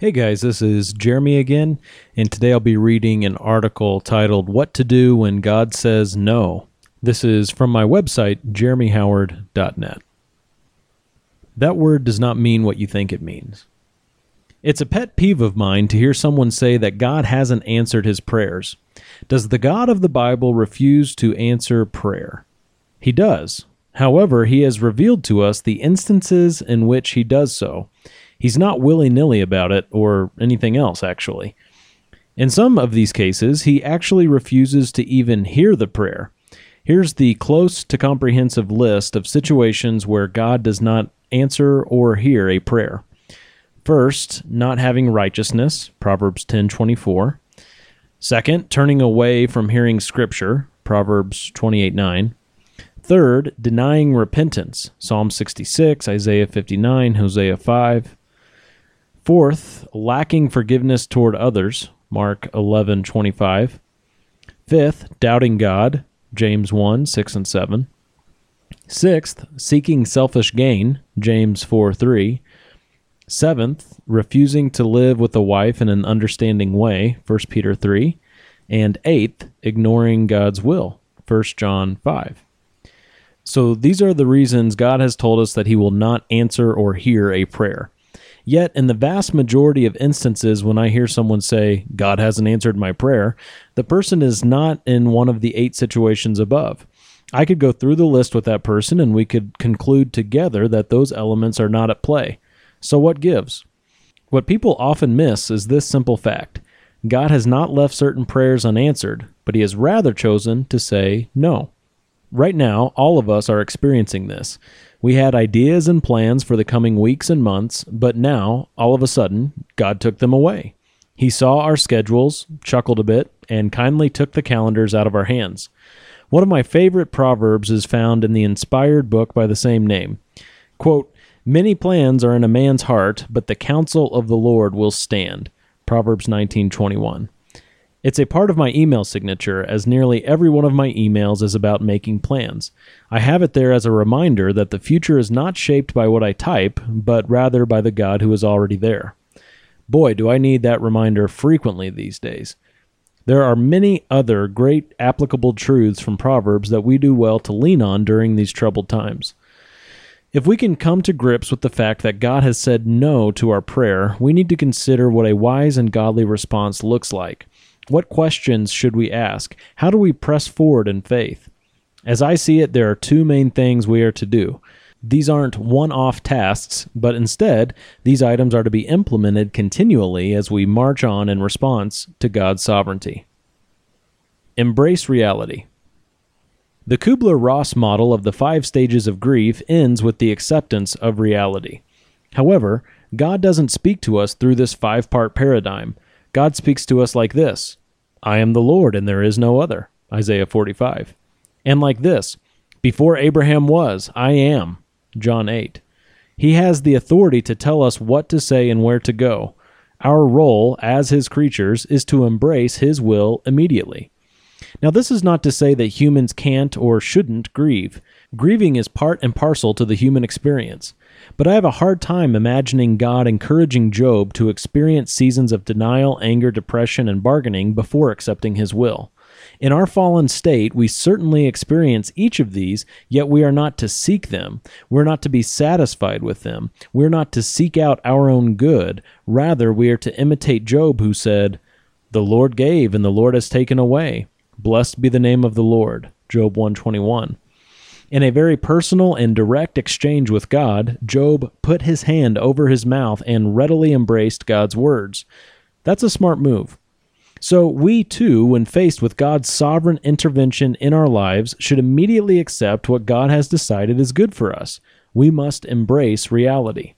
Hey guys, this is Jeremy again, and today I'll be reading an article titled What to Do When God Says No. This is from my website, jeremyhoward.net. That word does not mean what you think it means. It's a pet peeve of mine to hear someone say that God hasn't answered his prayers. Does the God of the Bible refuse to answer prayer? He does. However, he has revealed to us the instances in which he does so He's not willy nilly about it or anything else, actually. In some of these cases, he actually refuses to even hear the prayer. Here's the close to comprehensive list of situations where God does not answer or hear a prayer. First, not having righteousness, Proverbs 10:24. Second, turning away from hearing scripture, Proverbs 28:9. Third, denying repentance, Psalm 66, Isaiah 59, Hosea 5. Fourth, lacking forgiveness toward others, Mark 11:25. Fifth, doubting God, James 1, 6 and 7. Sixth, seeking selfish gain, James 4, 3. Seventh, refusing to live with a wife in an understanding way, 1 Peter 3. And eighth, ignoring God's will, 1 John 5. So these are the reasons God has told us that He will not answer or hear a prayer. Yet, in the vast majority of instances, when I hear someone say, God hasn't answered my prayer, the person is not in one of the eight situations above. I could go through the list with that person and we could conclude together that those elements are not at play. So, what gives? What people often miss is this simple fact God has not left certain prayers unanswered, but He has rather chosen to say no. Right now, all of us are experiencing this. We had ideas and plans for the coming weeks and months, but now, all of a sudden, God took them away. He saw our schedules, chuckled a bit, and kindly took the calendars out of our hands. One of my favorite proverbs is found in the inspired book by the same name. Quote, Many plans are in a man's heart, but the counsel of the Lord will stand. Proverbs 19:21. It's a part of my email signature, as nearly every one of my emails is about making plans. I have it there as a reminder that the future is not shaped by what I type, but rather by the God who is already there. Boy, do I need that reminder frequently these days. There are many other great applicable truths from Proverbs that we do well to lean on during these troubled times. If we can come to grips with the fact that God has said no to our prayer, we need to consider what a wise and godly response looks like. What questions should we ask? How do we press forward in faith? As I see it, there are two main things we are to do. These aren't one off tasks, but instead, these items are to be implemented continually as we march on in response to God's sovereignty. Embrace reality. The Kubler Ross model of the five stages of grief ends with the acceptance of reality. However, God doesn't speak to us through this five part paradigm. God speaks to us like this I am the Lord, and there is no other. Isaiah 45. And like this Before Abraham was, I am. John 8. He has the authority to tell us what to say and where to go. Our role as his creatures is to embrace his will immediately. Now, this is not to say that humans can't or shouldn't grieve. Grieving is part and parcel to the human experience. But I have a hard time imagining God encouraging Job to experience seasons of denial, anger, depression, and bargaining before accepting his will. In our fallen state, we certainly experience each of these, yet we are not to seek them. We're not to be satisfied with them. We're not to seek out our own good. Rather, we are to imitate Job, who said, The Lord gave, and the Lord has taken away. Blessed be the name of the Lord. Job 121. In a very personal and direct exchange with God, Job put his hand over his mouth and readily embraced God's words. That's a smart move. So, we too, when faced with God's sovereign intervention in our lives, should immediately accept what God has decided is good for us. We must embrace reality.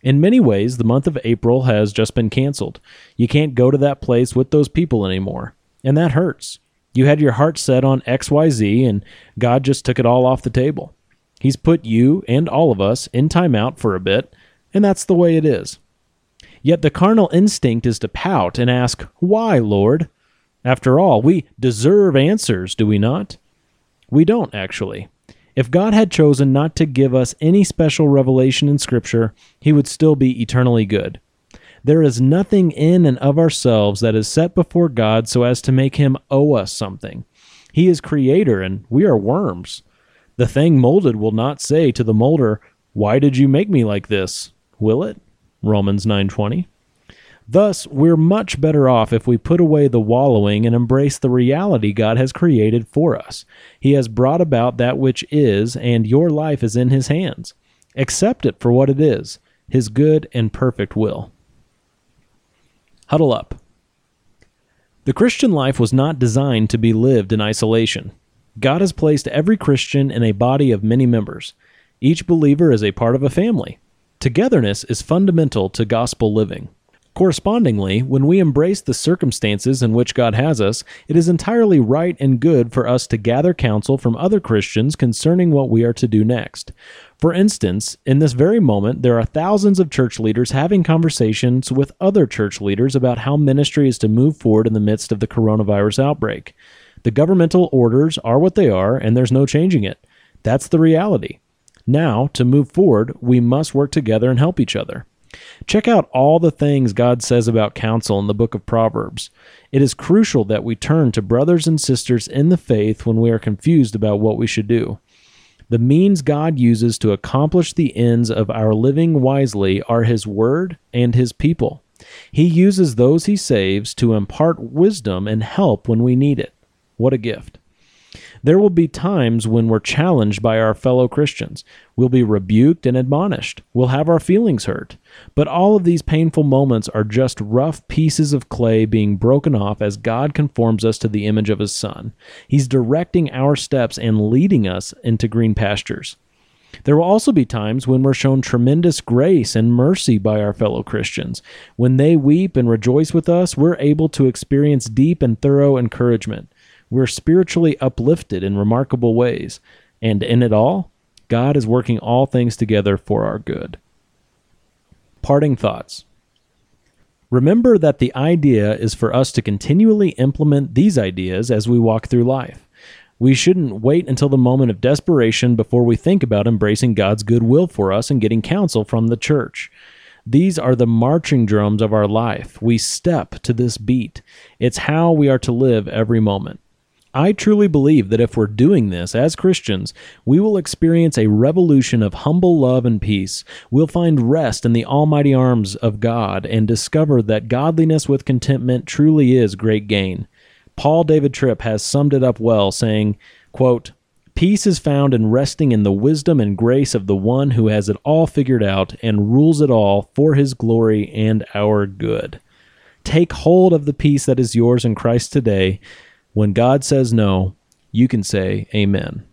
In many ways, the month of April has just been canceled. You can't go to that place with those people anymore, and that hurts. You had your heart set on XYZ, and God just took it all off the table. He's put you and all of us in timeout for a bit, and that's the way it is. Yet the carnal instinct is to pout and ask, Why, Lord? After all, we deserve answers, do we not? We don't, actually. If God had chosen not to give us any special revelation in Scripture, he would still be eternally good. There is nothing in and of ourselves that is set before God so as to make him owe us something. He is creator and we are worms. The thing molded will not say to the molder, "Why did you make me like this?" Will it? Romans 9:20. Thus, we're much better off if we put away the wallowing and embrace the reality God has created for us. He has brought about that which is, and your life is in His hands. Accept it for what it is His good and perfect will. Huddle up. The Christian life was not designed to be lived in isolation. God has placed every Christian in a body of many members. Each believer is a part of a family. Togetherness is fundamental to gospel living. Correspondingly, when we embrace the circumstances in which God has us, it is entirely right and good for us to gather counsel from other Christians concerning what we are to do next. For instance, in this very moment, there are thousands of church leaders having conversations with other church leaders about how ministry is to move forward in the midst of the coronavirus outbreak. The governmental orders are what they are, and there's no changing it. That's the reality. Now, to move forward, we must work together and help each other. Check out all the things God says about counsel in the book of Proverbs. It is crucial that we turn to brothers and sisters in the faith when we are confused about what we should do. The means God uses to accomplish the ends of our living wisely are His Word and His people. He uses those He saves to impart wisdom and help when we need it. What a gift! There will be times when we're challenged by our fellow Christians. We'll be rebuked and admonished. We'll have our feelings hurt. But all of these painful moments are just rough pieces of clay being broken off as God conforms us to the image of His Son. He's directing our steps and leading us into green pastures. There will also be times when we're shown tremendous grace and mercy by our fellow Christians. When they weep and rejoice with us, we're able to experience deep and thorough encouragement. We're spiritually uplifted in remarkable ways, and in it all, God is working all things together for our good. Parting thoughts. Remember that the idea is for us to continually implement these ideas as we walk through life. We shouldn't wait until the moment of desperation before we think about embracing God's good will for us and getting counsel from the church. These are the marching drums of our life. We step to this beat. It's how we are to live every moment. I truly believe that if we're doing this as Christians, we will experience a revolution of humble love and peace. We'll find rest in the almighty arms of God and discover that godliness with contentment truly is great gain. Paul David Tripp has summed it up well, saying, quote, Peace is found in resting in the wisdom and grace of the one who has it all figured out and rules it all for his glory and our good. Take hold of the peace that is yours in Christ today when God says no, you can say amen.